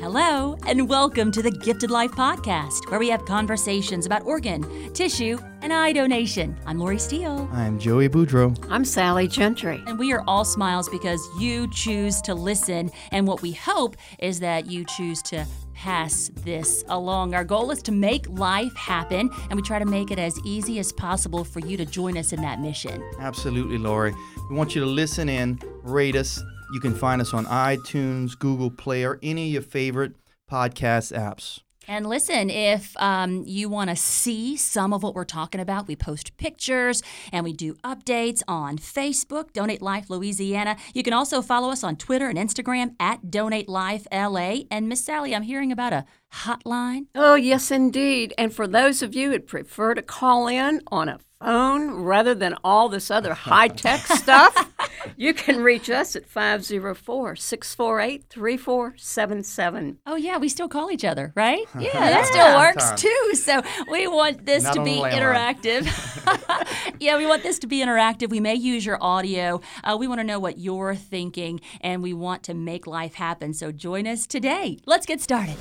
Hello, and welcome to the Gifted Life Podcast, where we have conversations about organ, tissue, and eye donation. I'm Lori Steele, I'm Joey Boudreau. I'm Sally Gentry. and we are all smiles because you choose to listen. And what we hope is that you choose to pass this along. Our goal is to make life happen, and we try to make it as easy as possible for you to join us in that mission. Absolutely, Lori. We want you to listen in, rate us. You can find us on iTunes, Google Play, or any of your favorite podcast apps. And listen, if um, you want to see some of what we're talking about, we post pictures and we do updates on Facebook, Donate Life Louisiana. You can also follow us on Twitter and Instagram at Donate Life LA. And Miss Sally, I'm hearing about a hotline. Oh, yes, indeed. And for those of you who prefer to call in on a phone rather than all this other high tech stuff, you can reach us at 504 648 3477. Oh, yeah, we still call each other, right? Yeah, that still works Time. too. So we want this Not to be interactive. yeah, we want this to be interactive. We may use your audio. Uh, we want to know what you're thinking, and we want to make life happen. So join us today. Let's get started.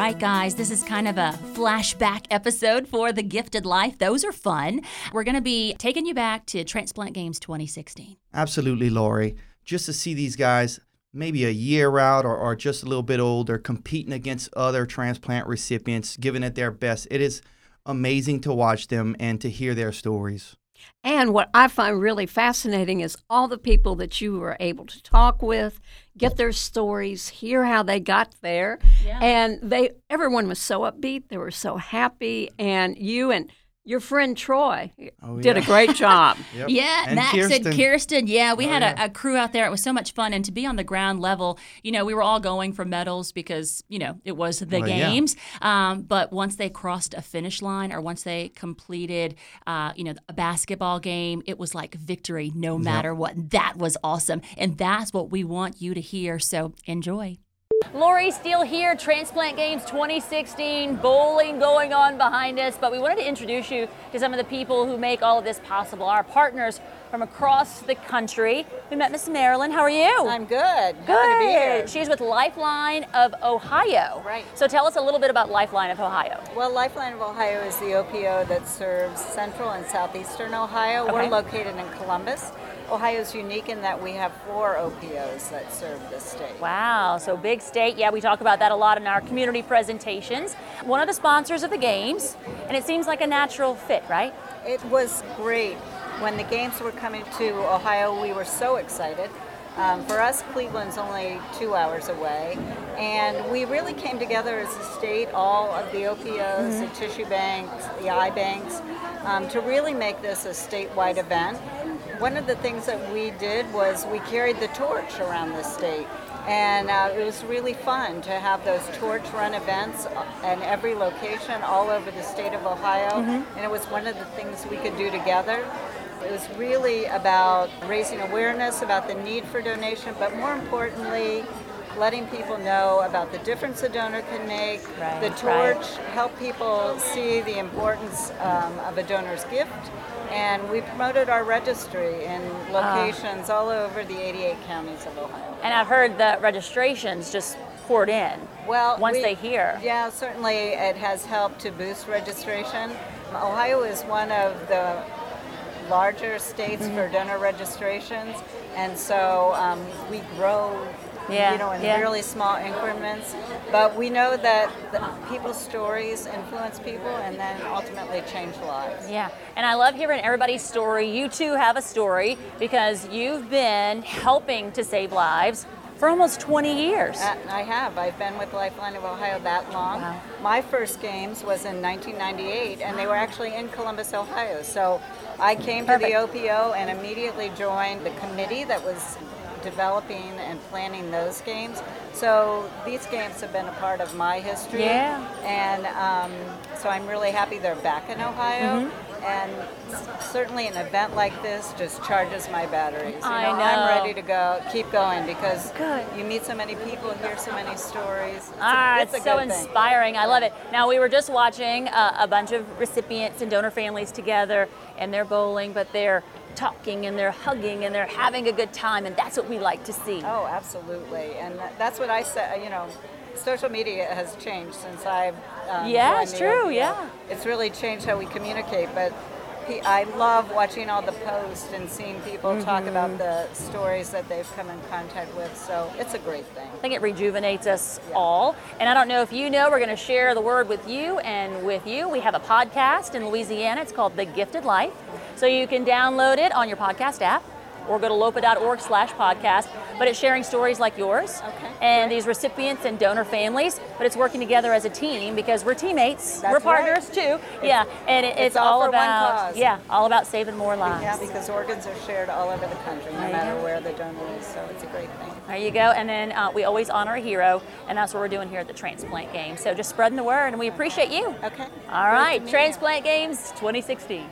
Right, guys, this is kind of a flashback episode for The Gifted Life. Those are fun. We're going to be taking you back to Transplant Games 2016. Absolutely, Lori. Just to see these guys maybe a year out or, or just a little bit older competing against other transplant recipients, giving it their best. It is amazing to watch them and to hear their stories. And what I find really fascinating is all the people that you were able to talk with, get their stories, hear how they got there. Yeah. And they everyone was so upbeat, they were so happy and you and your friend Troy Oh, did a great job. Yep. Yeah, And Max Kirsten. and Kirsten. Yeah, we Oh, had yeah. A, a crew out there. It was so much fun, and to be on the ground level, you know, we were all going for medals because you know it was the Well, yeah. games. Um, but once they crossed a finish line, or once they completed, uh, you know, a basketball game, it was like victory, no matter what. That was awesome, and that's what we want you to hear. So enjoy. Lori Steele here, Transplant Games 2016, bowling going on behind us. But we wanted to introduce you to some of the people who make all of this possible, our partners from across the country. We met Miss Marilyn. How are you? I'm good. Happy to be here. She's with Lifeline of Ohio. Right. So tell us a little bit about Lifeline of Ohio. Well, Lifeline of Ohio is the OPO that serves central and southeastern Ohio. Okay. We're located in Columbus. Ohio is unique in that we have four OPOs that serve the state. Wow, so big state. Yeah, we talk about that a lot in our community presentations. One of the sponsors of the games, and it seems like a natural fit, right? It was great. When the games were coming to Ohio, we were so excited. Um, for us, Cleveland's only two hours away, and we really came together as a state, all of the OPOs, the tissue banks, the eye banks, um, to really make this a statewide event. One of the things that we did was we carried the torch around the state. And uh, it was really fun to have those torch run events in every location all over the state of Ohio. And it was one of the things we could do together. It was really about raising awareness about the need for donation, but more importantly, letting people know about the difference a donor can make. Right, the right. torch help people see the importance um, of a donor's gift. And we promoted our registry in locations all over the 88 counties of Ohio. And I've heard that registrations just poured in. Well, once we- they hear. Yeah, certainly it has helped to boost registration. Ohio is one of the larger states for Mm-hmm. donor registrations, and so um, we grow. Yeah, you know, in yeah. really small increments, but we know that the, people's stories influence people and then ultimately change lives. Yeah, and I love hearing everybody's story. You too have a story because you've been helping to save lives for almost 20 years. Uh, I have. I've been with Lifeline of Ohio that long. Wow. My first games was in 1998, and they were actually in Columbus, Ohio. So I came to the OPO and immediately joined the committee that was developing and planning those games. So these games have been a part of my history. Yeah. And um, so I'm really happy they're back in Ohio. And certainly an event like this just charges my batteries. You I know. I'm ready to go, keep going because Good. you meet so many people, hear so many stories. It's a- Ah, it's it's, a so good thing. inspiring. I love it. Now, we were just watching uh, a bunch of recipients and donor families together, and they're bowling, but they're talking and they're hugging and they're having a good time, and that's what we like to see. Oh, absolutely, and that's what I said. You know, social media has changed since I've. Um, Yeah, it's true, yeah. it's really changed how we communicate. But I love watching all the posts and seeing people talk Mm-hmm. about the stories that they've come in contact with. So it's a great thing. I think it rejuvenates us all. And I don't know if you know, we're going to share the word with you and with you. We have a podcast in Louisiana. It's called The Gifted Life. So you can download it on your podcast app or go to lopa.org slash podcast. But it's sharing stories like yours Okay, and these recipients and donor families. But it's working together as a team because we're teammates. That's we're partners too. Yeah. And it, it's, it's all one about cause. yeah, all about saving more lives. Yeah, because organs are shared all over the country, no matter go. where the donor is. So it's a great thing. There you go. And then uh, we always honor a hero, and that's what we're doing here at the Transplant Games. So just spreading the word, and we appreciate you. Okay. All right, Transplant Games 2016.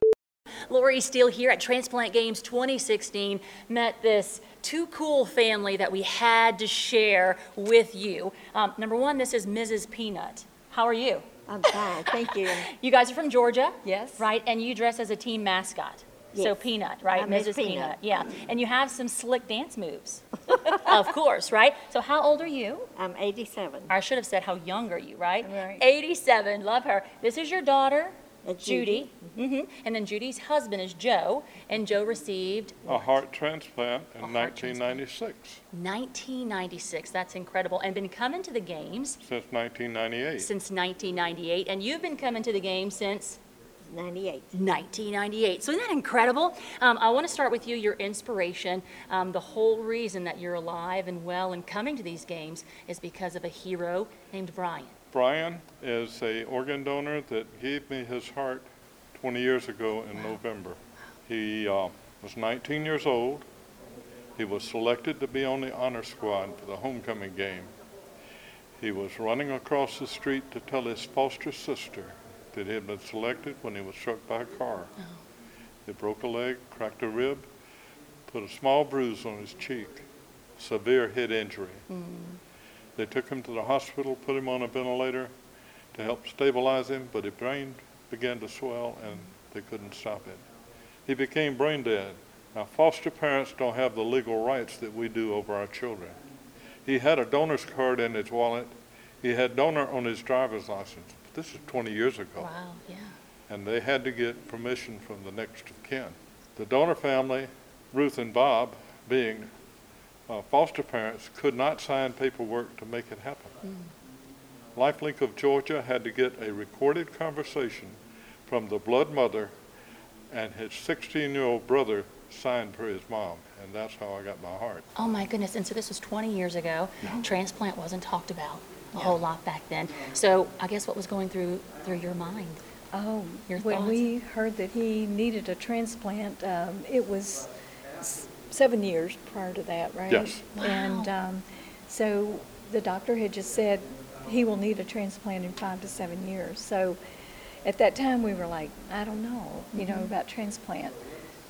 Lori Steele here at Transplant Games 2016 met this too cool family that we had to share with you. Um, number one, this is Mrs. Peanut. How are you? I'm fine, thank you. You guys are from Georgia? Yes. Right, and you dress as a team mascot. Yes. So Peanut, right? I'm Mrs. Peanut. Yeah. And you have some slick dance moves. of course, right? So how old are you? I'm 87. I should have said how young are you, right? Right. 87. Love her. This is your daughter, That's Judy. Judy. hmm And then Judy's husband is Joe, and Joe received A heart transplant in heart 1996, 1996. That's incredible. And been coming to the games since 1998. since 1998. And you've been coming to the games since 98. 1998. So isn't that incredible? Um, I want to start with you, your inspiration. Um, the whole reason that you're alive and well and coming to these games is because of a hero named Brian. Brian is a organ donor that gave me his heart 20 years ago in November. He uh, was 19 years old. He was selected to be on the honor squad for the homecoming game. He was running across the street to tell his foster sister that he had been selected when he was struck by a car. He broke a leg, cracked a rib, put a small bruise on his cheek, severe head injury. They took him to the hospital, put him on a ventilator to help stabilize him, but his brain began to swell and they couldn't stop it. He became brain dead. Now, foster parents don't have the legal rights that we do over our children. He had a donor's card in his wallet. He had donor on his driver's license. This is 20 years ago Wow, yeah. and they had to get permission from the next of kin. The donor family, Ruth and Bob, being uh, foster parents, could not sign paperwork to make it happen. Lifelink of Georgia had to get a recorded conversation from the blood mother and his 16-year-old brother signed for his mom, and that's how I got my heart. Oh my goodness. And so this was 20 years ago. Transplant wasn't talked about a whole lot back then. So I guess what was going through through your mind? Oh, Your when thoughts? we heard that he needed a transplant, um, it was s- seven years prior to that, right? Yes. Wow. And um, so the doctor had just said he will need a transplant in five to seven years. So at that time, we were like, I don't know, you Mm-hmm. know, about transplant.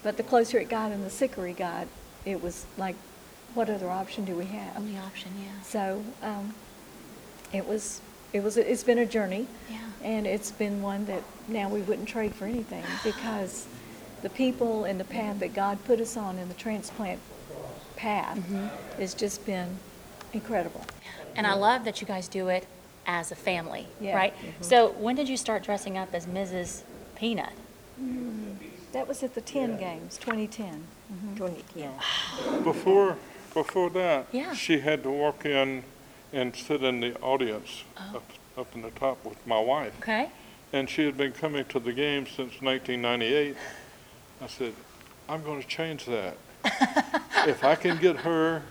But the closer it got and the sicker he got, it was like, what other option do we have? Only option, yeah. So um, it was, it was, it's been a journey. Yeah. And it's been one that now we wouldn't trade for anything because the people and the path that God put us on in the transplant path mm-hmm. has just been incredible. And I love that you guys do it as a family, Yeah. right? Mm-hmm. So when did you start dressing up as Mrs. Peanut? Mm, that was at the 10 games, 2010. Mm-hmm. 2010. Before, before that, Yeah. she had to walk in and sit in the audience oh. up, up in the top with my wife. Okay. And she had been coming to the game since 1998. I said, I'm going to change that. if I can get her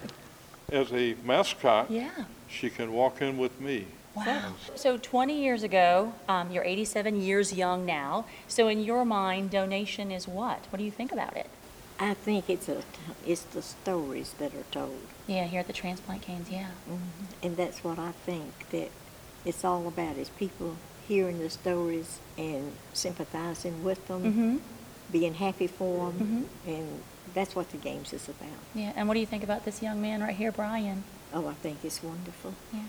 as a mascot, Yeah. she can walk in with me. Wow. So 20 years ago, um, you're 87 years young now. So in your mind, donation is what? What do you think about it? I think it's a, it's the stories that are told. Yeah, here at the transplant games, yeah. And that's what I think that it's all about is people hearing the stories and sympathizing with them, Mhm. Being happy for them, Mhm. and that's what the games is about. Yeah. And what do you think about this young man right here, Brian? Oh, I think it's wonderful. Yeah.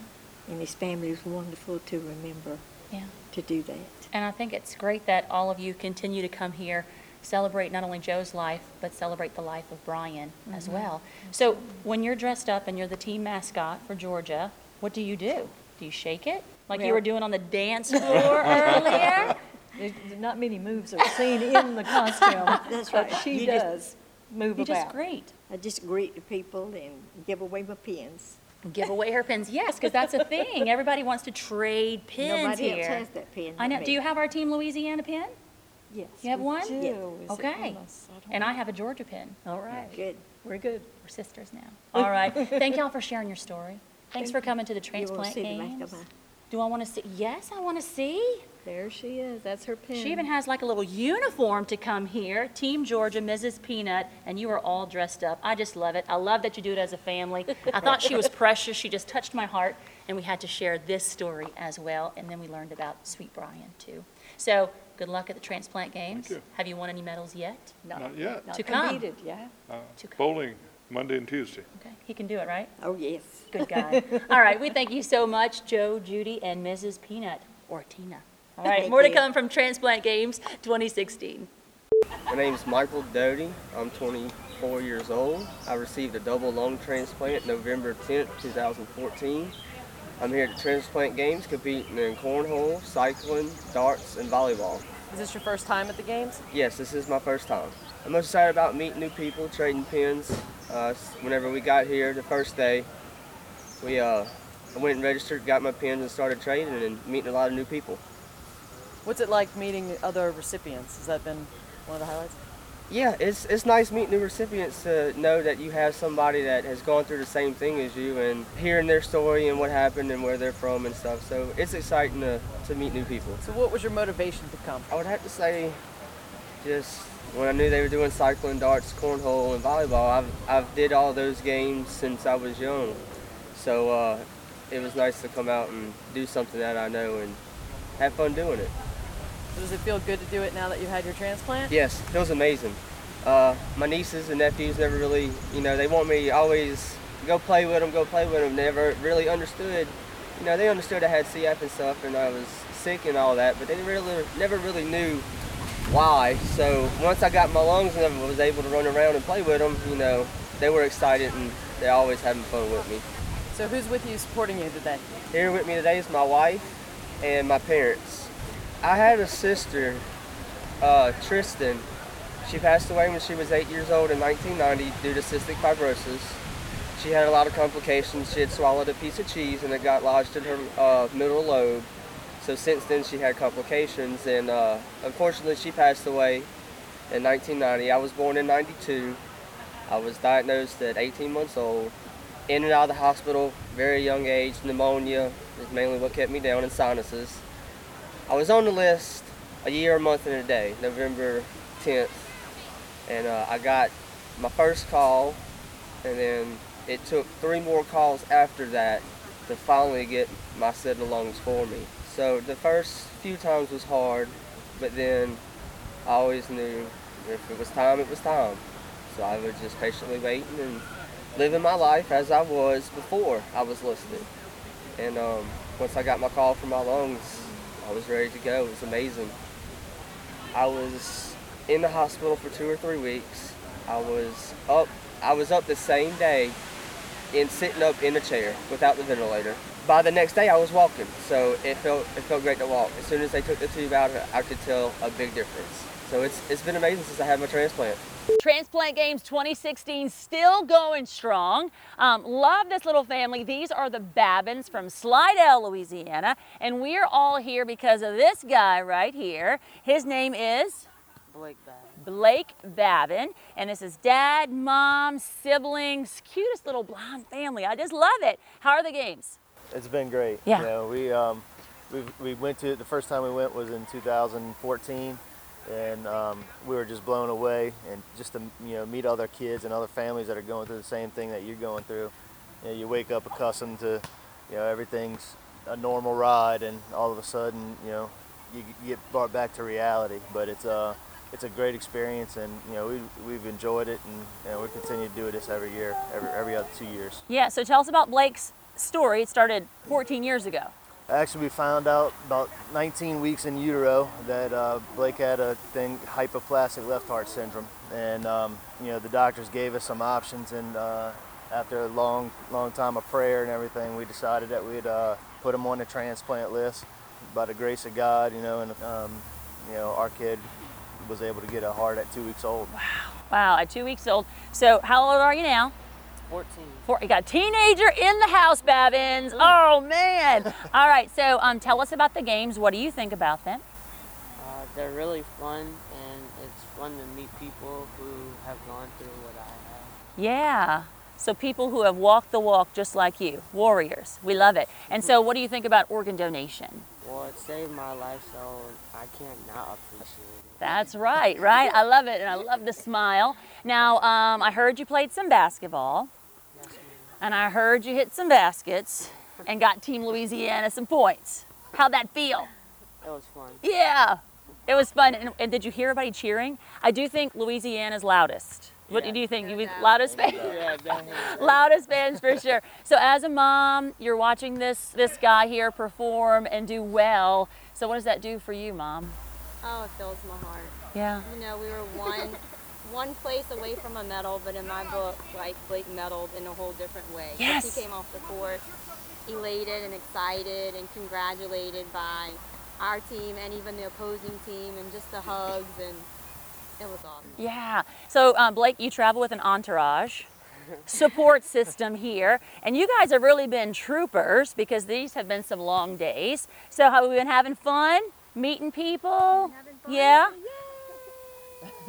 And his family is wonderful to remember Yeah. to do that. And I think it's great that all of you continue to come here, celebrate not only Joe's life, but celebrate the life of Brian as Mhm. well. So when you're dressed up and you're the team mascot for Georgia, what do you do? Do you shake it like you were doing on the dance floor earlier? There's not many moves are seen in the costume. That's but right. she You just- does move You about. just great. I just greet the people and give away my pens. Give away her pins, yes, because that's a thing. Everybody wants to trade pins Nobody here. has that pen. I but know. me. Do you have our Team Louisiana pin? Yes. You have one? do. Yes. Is it Okay. on? I don't And I have a Georgia pin. All right. Good. We're good. We're sisters now. All right. Thank y'all for sharing your story. Thanks Thank for coming to the You wanna transplant see the back games. of my- Do I want to see? Yes, I want to see. There she is. That's her pin. She even has like a little uniform to come here. Team Georgia, Mrs. Peanut, and you are all dressed up. I just love it. I love that you do it as a family. I thought she was precious. She just touched my heart, and we had to share this story as well. And then we learned about Sweet Brian too. So good luck at the transplant games. you. Have you won any medals yet? Not yet. Not To come. competed, yeah. Uh, To come. Bowling, Monday and Tuesday. Okay, he can do it, right? Oh, yes. Good guy. All right, we thank you so much, Joe, Judy, and Mrs. Peanut, or Tina. All right, Thank more to come from Transplant Games 2016. My name is Michael Doty. I'm 24 years old. I received a double lung transplant November 10th, 2014. I'm here at the Transplant Games competing in cornhole, cycling, darts, and volleyball. Is this your first time at the games? Yes, this is my first time. I'm most excited about meeting new people, trading pins. Uh, whenever we got here the first day, we uh, I went and registered, got my pins, and started trading and meeting a lot of new people. What's it like meeting other recipients? Has that been one of the highlights? Yeah, it's it's nice meeting new recipients to know that you have somebody that has gone through the same thing as you and hearing their story and what happened and where they're from and stuff. So it's exciting to, to meet new people. So, what was your motivation to come? I would have to say, just when I knew they were doing cycling, darts, cornhole, and volleyball, I've I've did all those games since I was young. So uh, it was nice to come out and do something that I know and have fun doing it. Does it feel good to do it now that you've had your transplant? Yes, it feels amazing. Uh, my nieces and nephews never really, you know, they want me always go play with them, go play with them. Never really understood, you know, they understood I had CF and stuff, and I was sick and all that, but they really never really knew why. So once I got my lungs and I was able to run around and play with them, you know, they were excited and they're always having fun with me. So, who's with you supporting you today? Here with me today is my wife and my parents. I had a sister, uh, Tristan. She passed away when she was eight years old in 1990 due to cystic fibrosis. She had a lot of complications. She had swallowed a piece of cheese and it got lodged in her uh, middle lobe. So since then she had complications and uh, unfortunately she passed away in 1990. I was born in 92. I was diagnosed at 18 months old in and out of the hospital, very young age, pneumonia is mainly what kept me down, and sinuses. I was on the list a year, a month, and a day, November 10th, and uh, I got my first call, and then it took three more calls after that to finally get my set of lungs for me. So the first few times was hard, but then I always knew if it was time, it was time. So I was just patiently waiting and living my life as I was before I was listed. And um, once I got my call for my lungs, I was ready to go. It was amazing. I was in the hospital for two or three weeks. I was up. I was up the same day, in sitting up in a chair without the ventilator. By the next day, I was walking, so it felt it felt great to walk. As soon as they took the tube out, I could tell a big difference. So it's it's been amazing since I had my transplant. Transplant Games 2016 still going strong. Um, love this little family. These are the Babins from Slidell, Louisiana, and we're all here because of this guy right here. His name is Blake Bad. Blake Babin, and this is dad, mom, siblings, cutest little blonde family. I just love it. How are the games? It's been great. Yeah. You know, we um, we we went to the first time we went was in 2014, and um, we were just blown away. And just to you know meet other kids and other families that are going through the same thing that you're going through. You, know, you wake up accustomed to, you know, everything's a normal ride, and all of a sudden, you know, you, you get brought back to reality. But it's uh, it's a great experience, and you know, we we've enjoyed it, and know, we continue to do this every year, every every other two years. Yeah, so tell us about Blake's story. It started 14 years ago. Actually, we found out about 19 weeks in utero that uh, Blake had a thing, hypoplastic left heart syndrome, and um, you know the doctors gave us some options, and uh, after a long, long time of prayer and everything, we decided that we'd uh, put him on the transplant list. By the grace of God, you know, and um, you know, our kid was able to get a heart at two weeks old. Wow. Wow, at two weeks old. So how old are you now? 14. Four, you got a teenager in the house, Babins. Oh man! All right, so um, tell us about the games. What do you think about them? Uh, they're really fun, and it's fun to meet people who have gone through what I have. Yeah. So people who have walked the walk just like you, warriors. We love it. And so, what do you think about organ donation? Well, it saved my life, so I can't not appreciate it. That's right, right? I love it, and I love the smile. Now, um, I heard you played some basketball, and I heard you hit some baskets and got Team Louisiana some points. How'd that feel? It was fun. Yeah, it was fun. And, and did you hear everybody cheering? I do think Louisiana's loudest. What do you think? You loudest fans? Yeah, loudest fans for sure. So as a mom, you're watching this this guy here perform and do well. So what does that do for you, mom? Oh, it fills my heart. Yeah. You know, we were one one place away from a medal, but in my book, like Blake medaled in a whole different way. Yes. He came off the court elated and excited and congratulated by our team and even the opposing team and just the hugs and it was awesome. Yeah. So um, Blake, you travel with an entourage. Support system here, and you guys have really been troopers because these have been some long days. So, have we been having fun, meeting people? Yeah.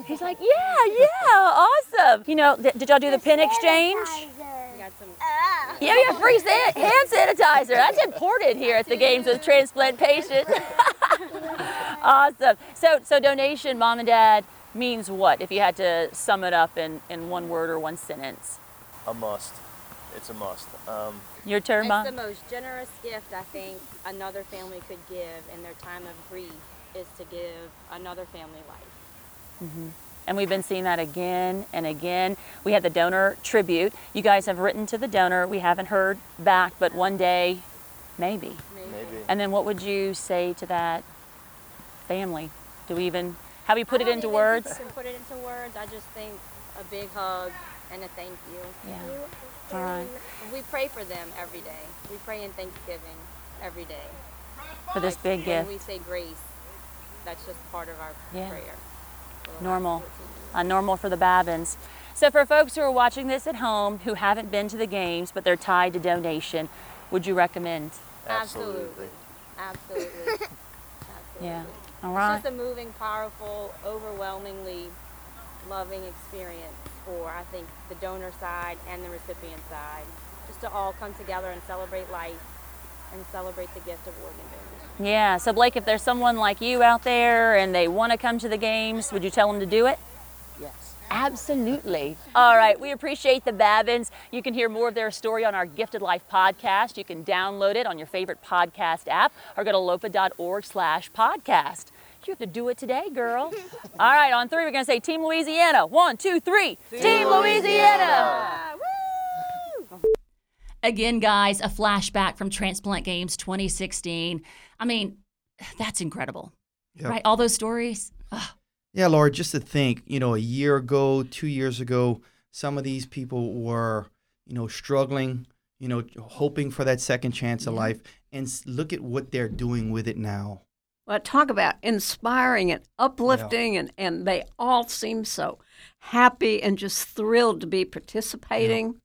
He's like, yeah, yeah, awesome. You know, th- did y'all do the pin exchange? Got some Yeah, we have free san- hand sanitizer. That's important here at the games with transplant patients. awesome. So, so donation, mom and dad, means what? If you had to sum it up in, in one word or one sentence. A must. It's a must. Um, Your turn, It's the most generous gift I think another family could give in their time of grief is to give another family life. Hmm And we've been seeing that again and again. We had the donor tribute. You guys have written to the donor. We haven't heard back, but one day, maybe. maybe. And then what would you say to that family? Do we even have we put it into words? think can put it into words. I just think a big hug and a thank you. Yeah. All right. We pray for them every day. We pray in Thanksgiving every day. For this big when gift. we say grace, that's just part of our Yeah. prayer. For the last Normal. Uh, normal for the Babins. So for folks who are watching this at home who haven't been to the games but they're tied to donation, would you recommend? Absolutely. Absolutely. Absolutely. Yeah. All It's just a moving, powerful, overwhelmingly loving experience for, I think, the donor side and the recipient side. Just to all come together and celebrate life and celebrate the gift of organ donation. Yeah. So Blake, if there's someone like you out there and they want to come to the games, would you tell them to do it? Yes. Absolutely. All right, we appreciate the Babins. You can hear more of their story on our Gifted Life podcast. You can download it on your favorite podcast app or go to lopa.org slash podcast. You have to do it today, girl. All right, on three, we're going to say Team Louisiana. One, two, three. Team, Louisiana. Again, guys, a flashback from Transplant Games 2016. I mean, that's incredible, Yep. right? All those stories. Ugh. Yeah, Laura, just to think, you know, a year ago, two years ago, some of these people were, you know, struggling, you know, hoping for that second chance of life. And look at what they're doing with it now. Well, talk about inspiring and uplifting, and, and they all seem so happy and just thrilled to be participating. Yeah,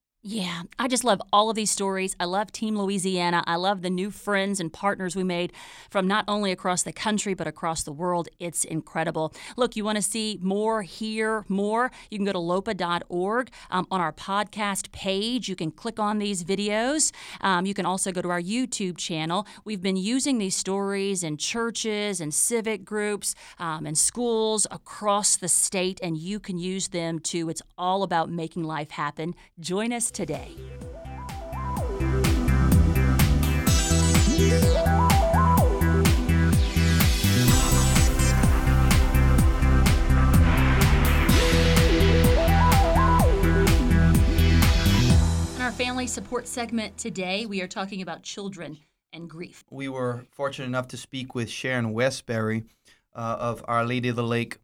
I just love all of these stories. I love Team Louisiana. I love the new friends and partners we made from not only across the country, but across the world. It's incredible. Look, you want to see more, hear more? You can go to lopa.org. Um, on our podcast page, you can click on these videos. Um, you can also go to our YouTube channel. We've been using these stories in churches and civic groups um, and schools across the state, and you can use them too. It's all about making life happen. Join us today. family support segment today, we are talking about children and grief. We were fortunate enough to speak with Sharon Westbury uh, of Our Lady of the Lake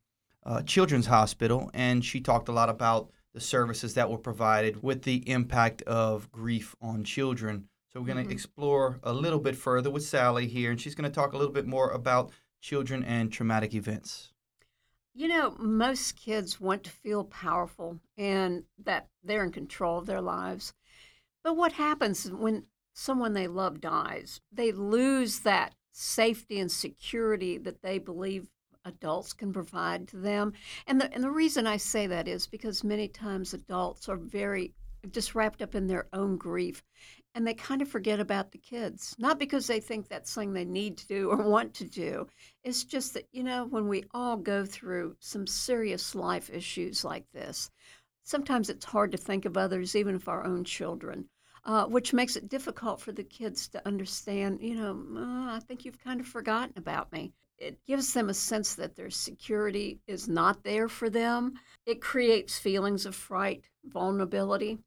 uh, Children's Hospital, and she talked a lot about the services that were provided with the impact of grief on children. So we're going to Mhm. explore a little bit further with Sally here, and she's going to talk a little bit more about children and traumatic events. You know, most kids want to feel powerful and that they're in control of their lives. But what happens when someone they love dies? They lose that safety and security that they believe adults can provide to them. And the and the reason I say that is because many times adults are very just wrapped up in their own grief and they kind of forget about the kids. Not because they think that's something they need to do or want to do. It's just that, you know, when we all go through some serious life issues like this, sometimes it's hard to think of others, even of our own children, uh, which makes it difficult for the kids to understand, you know, "Uh, I think you've kind of forgotten about me. It gives them a sense that their security is not there for them. It creates feelings of fright, vulnerability.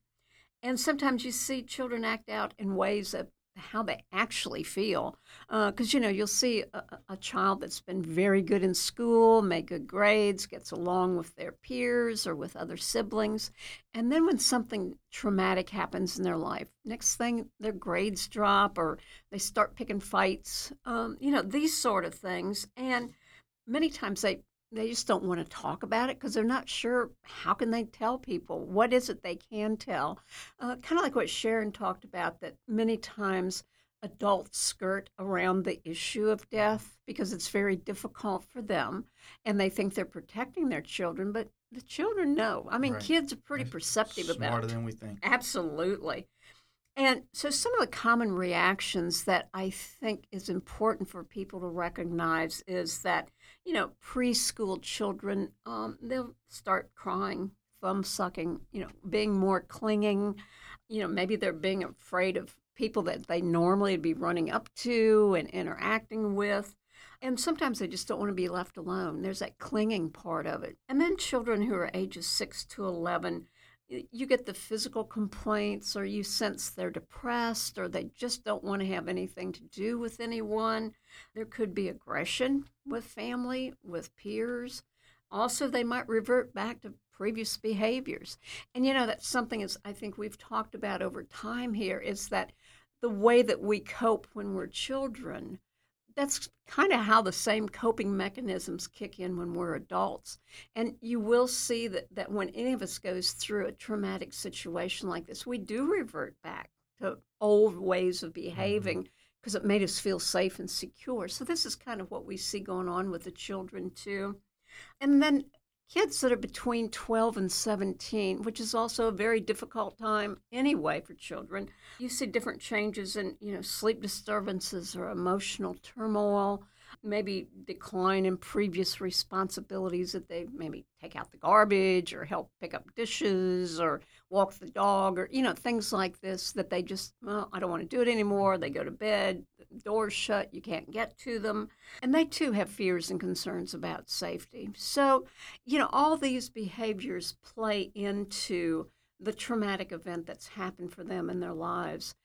And sometimes you see children act out in ways of how they actually feel. Because, you know, you'll see a, a- child that's been very good in school, made good grades, gets along with their peers or with other siblings. And then when something traumatic happens in their life, next thing their grades drop or they start picking fights, um, you know, these sort of things. And many times they they just don't want to talk about it because they're not sure how can they tell people what is it they can tell uh, kind of like what sharon talked about that many times adults skirt around the issue of death because it's very difficult for them and they think they're protecting their children but the children know i mean Right. kids are pretty perceptive about it. Smarter than we think. Absolutely. And so, some of the common reactions that I think is important for people to recognize is that, you know, preschool children, um, they'll start crying, thumb sucking, you know, being more clinging. You know, maybe they're being afraid of people that they normally would be running up to and interacting with. And sometimes they just don't want to be left alone. There's that clinging part of it. And then children who are ages 6 to 11, y- you get the physical complaints, or you sense they're depressed, or they just don't want to have anything to do with anyone. There could be aggression with family, with peers. Also, they might revert back to previous behaviors. And you know, that's something is I think we've talked about over time here is that the way that we cope when we're children that's kind of how the same coping mechanisms kick in when we're adults. And you will see that, that when any of us goes through a traumatic situation like this, we do revert back to old ways of mm-hmm. behaving because it made us feel safe and secure. So this is kind of what we see going on with the children too. And then kids that are between 12 and 17, which is also a very difficult time anyway for children. You see different changes in, you know, sleep disturbances or emotional turmoil, maybe decline in previous responsibilities that they maybe take out the garbage or help pick up dishes or walk the dog or, you know, things like this that they just, well, I don't want to do it anymore. They go to bed, door's shut, you can't get to them. And they too have fears and concerns about safety. So, you know, all these behaviors play into the traumatic event that's happened for them in their lives.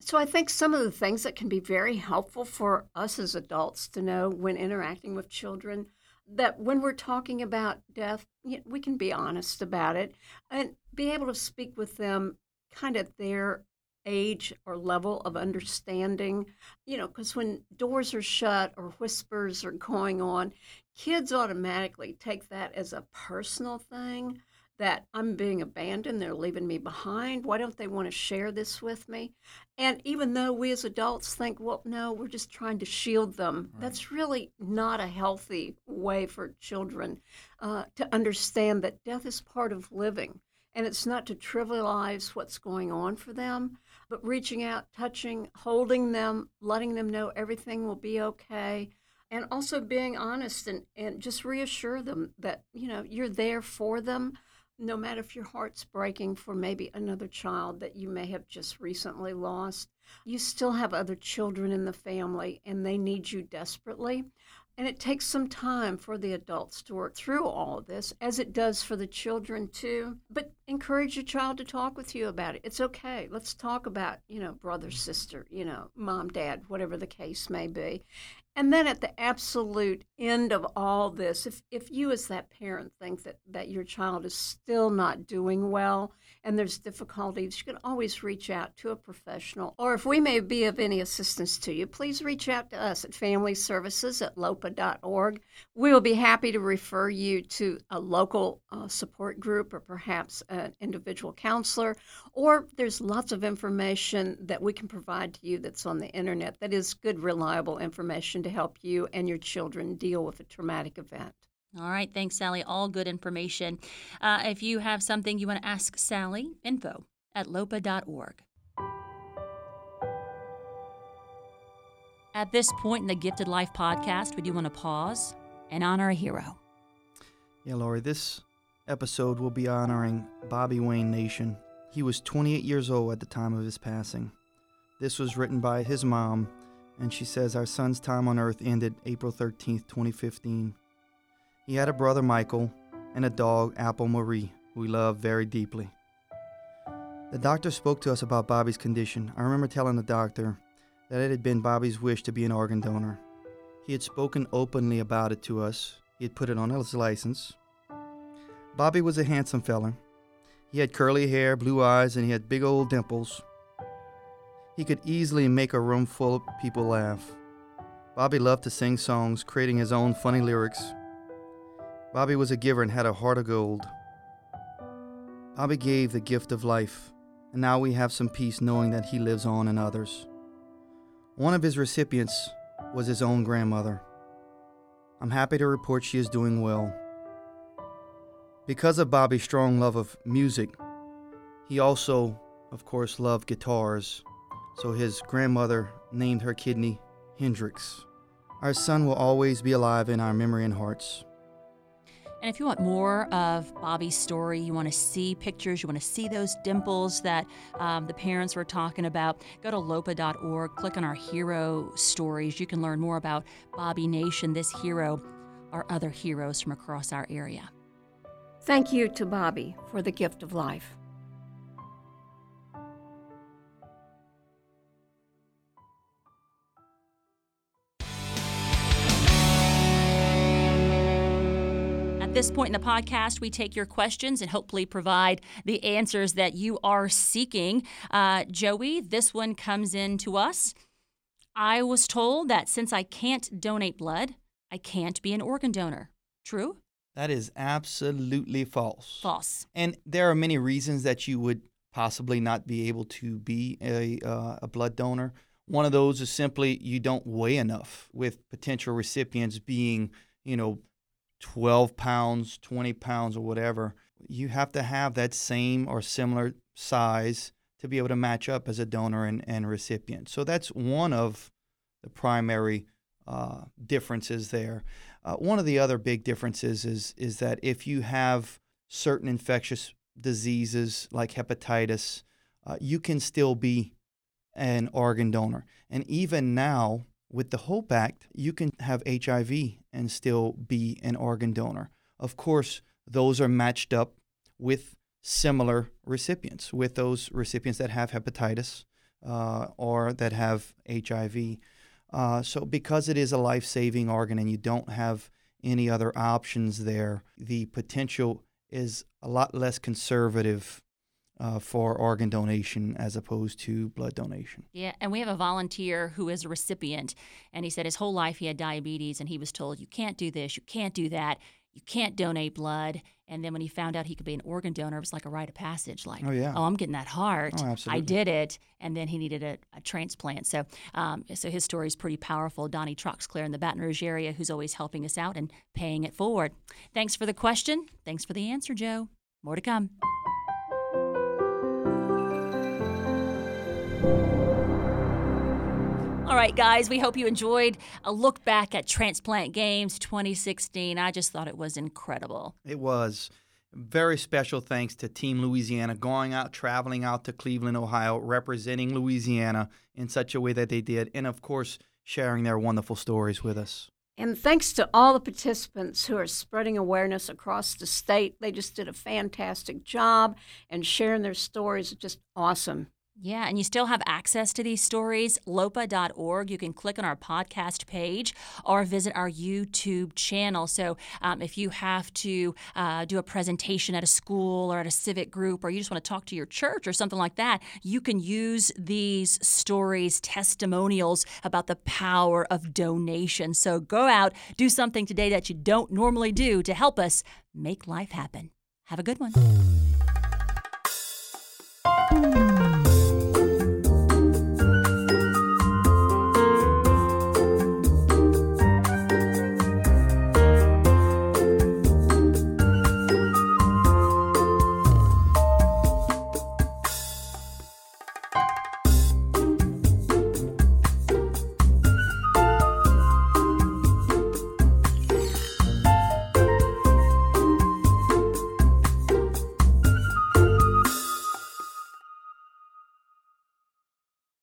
So, I think some of the things that can be very helpful for us as adults to know when interacting with children that when we're talking about death, you know, we can be honest about it and be able to speak with them kind of their age or level of understanding. You know, because when doors are shut or whispers are going on, kids automatically take that as a personal thing that I'm being abandoned, they're leaving me behind. Why don't they want to share this with me? And even though we as adults think, well, no, we're just trying to shield them, that's really not a healthy way for children uh, to understand that death is part of living. And it's not to trivialize what's going on for them, but reaching out, touching, holding them, letting them know everything will be okay and also being honest and, and just reassure them that you know you're there for them no matter if your heart's breaking for maybe another child that you may have just recently lost. You still have other children in the family and they need you desperately and it takes some time for the adults to work through all of this as it does for the children too but encourage your child to talk with you about it. It's okay. Let's talk about, you know, brother, sister, you know, mom, dad, whatever the case may be. And then at the absolute end of all this, if, if you as that parent think that, that your child is still not doing well and there's difficulties, you can always reach out to a professional. Or if we may be of any assistance to you, please reach out to us at Family Services at lopa.org. We will be happy to refer you to a local uh, support group or perhaps an individual counselor. Or there's lots of information that we can provide to you that's on the internet that is good, reliable information to help you and your children deal with a traumatic event. All right, thanks, Sally. All good information. Uh, if you have something you want to ask Sally, info at lopa.org. At this point in the Gifted Life podcast, we do want to pause and honor a hero. Yeah, Lori, this episode will be honoring Bobby Wayne Nation. He was 28 years old at the time of his passing. This was written by his mom, and she says our son's time on earth ended April 13th, 2015. He had a brother, Michael, and a dog, Apple Marie, who he loved very deeply. The doctor spoke to us about Bobby's condition. I remember telling the doctor that it had been Bobby's wish to be an organ donor. He had spoken openly about it to us, he had put it on his license. Bobby was a handsome fella. He had curly hair, blue eyes, and he had big old dimples. He could easily make a room full of people laugh. Bobby loved to sing songs, creating his own funny lyrics. Bobby was a giver and had a heart of gold. Bobby gave the gift of life, and now we have some peace knowing that he lives on in others. One of his recipients was his own grandmother. I'm happy to report she is doing well. Because of Bobby's strong love of music, he also, of course, loved guitars, so his grandmother named her kidney Hendrix. Our son will always be alive in our memory and hearts. And if you want more of Bobby's story, you want to see pictures, you want to see those dimples that um, the parents were talking about, go to lopa.org, click on our hero stories. You can learn more about Bobby Nation, this hero, our other heroes from across our area. Thank you to Bobby for the gift of life. At this point in the podcast, we take your questions and hopefully provide the answers that you are seeking. Uh, Joey, this one comes in to us. I was told that since I can't donate blood, I can't be an organ donor. True? That is absolutely false. False. And there are many reasons that you would possibly not be able to be a, uh, a blood donor. One of those is simply you don't weigh enough, with potential recipients being, you know, 12 pounds, 20 pounds, or whatever. You have to have that same or similar size to be able to match up as a donor and, and recipient. So that's one of the primary uh, differences there. Uh, one of the other big differences is is that if you have certain infectious diseases like hepatitis, uh, you can still be an organ donor. And even now, with the HOPE Act, you can have HIV and still be an organ donor. Of course, those are matched up with similar recipients, with those recipients that have hepatitis uh, or that have HIV. Uh, so, because it is a life saving organ and you don't have any other options there, the potential is a lot less conservative uh, for organ donation as opposed to blood donation. Yeah, and we have a volunteer who is a recipient, and he said his whole life he had diabetes, and he was told, you can't do this, you can't do that, you can't donate blood. And then when he found out he could be an organ donor, it was like a rite of passage. Like, oh, yeah. oh I'm getting that heart. Oh, I did it. And then he needed a, a transplant. So, um, so his story is pretty powerful. Donnie Troxclair in the Baton Rouge area, who's always helping us out and paying it forward. Thanks for the question. Thanks for the answer, Joe. More to come. All right, guys, we hope you enjoyed a look back at Transplant Games 2016. I just thought it was incredible. It was. Very special thanks to Team Louisiana going out, traveling out to Cleveland, Ohio, representing Louisiana in such a way that they did, and of course, sharing their wonderful stories with us. And thanks to all the participants who are spreading awareness across the state. They just did a fantastic job and sharing their stories. Just awesome. Yeah, and you still have access to these stories. LOPA.org. You can click on our podcast page or visit our YouTube channel. So um, if you have to uh, do a presentation at a school or at a civic group, or you just want to talk to your church or something like that, you can use these stories, testimonials about the power of donation. So go out, do something today that you don't normally do to help us make life happen. Have a good one.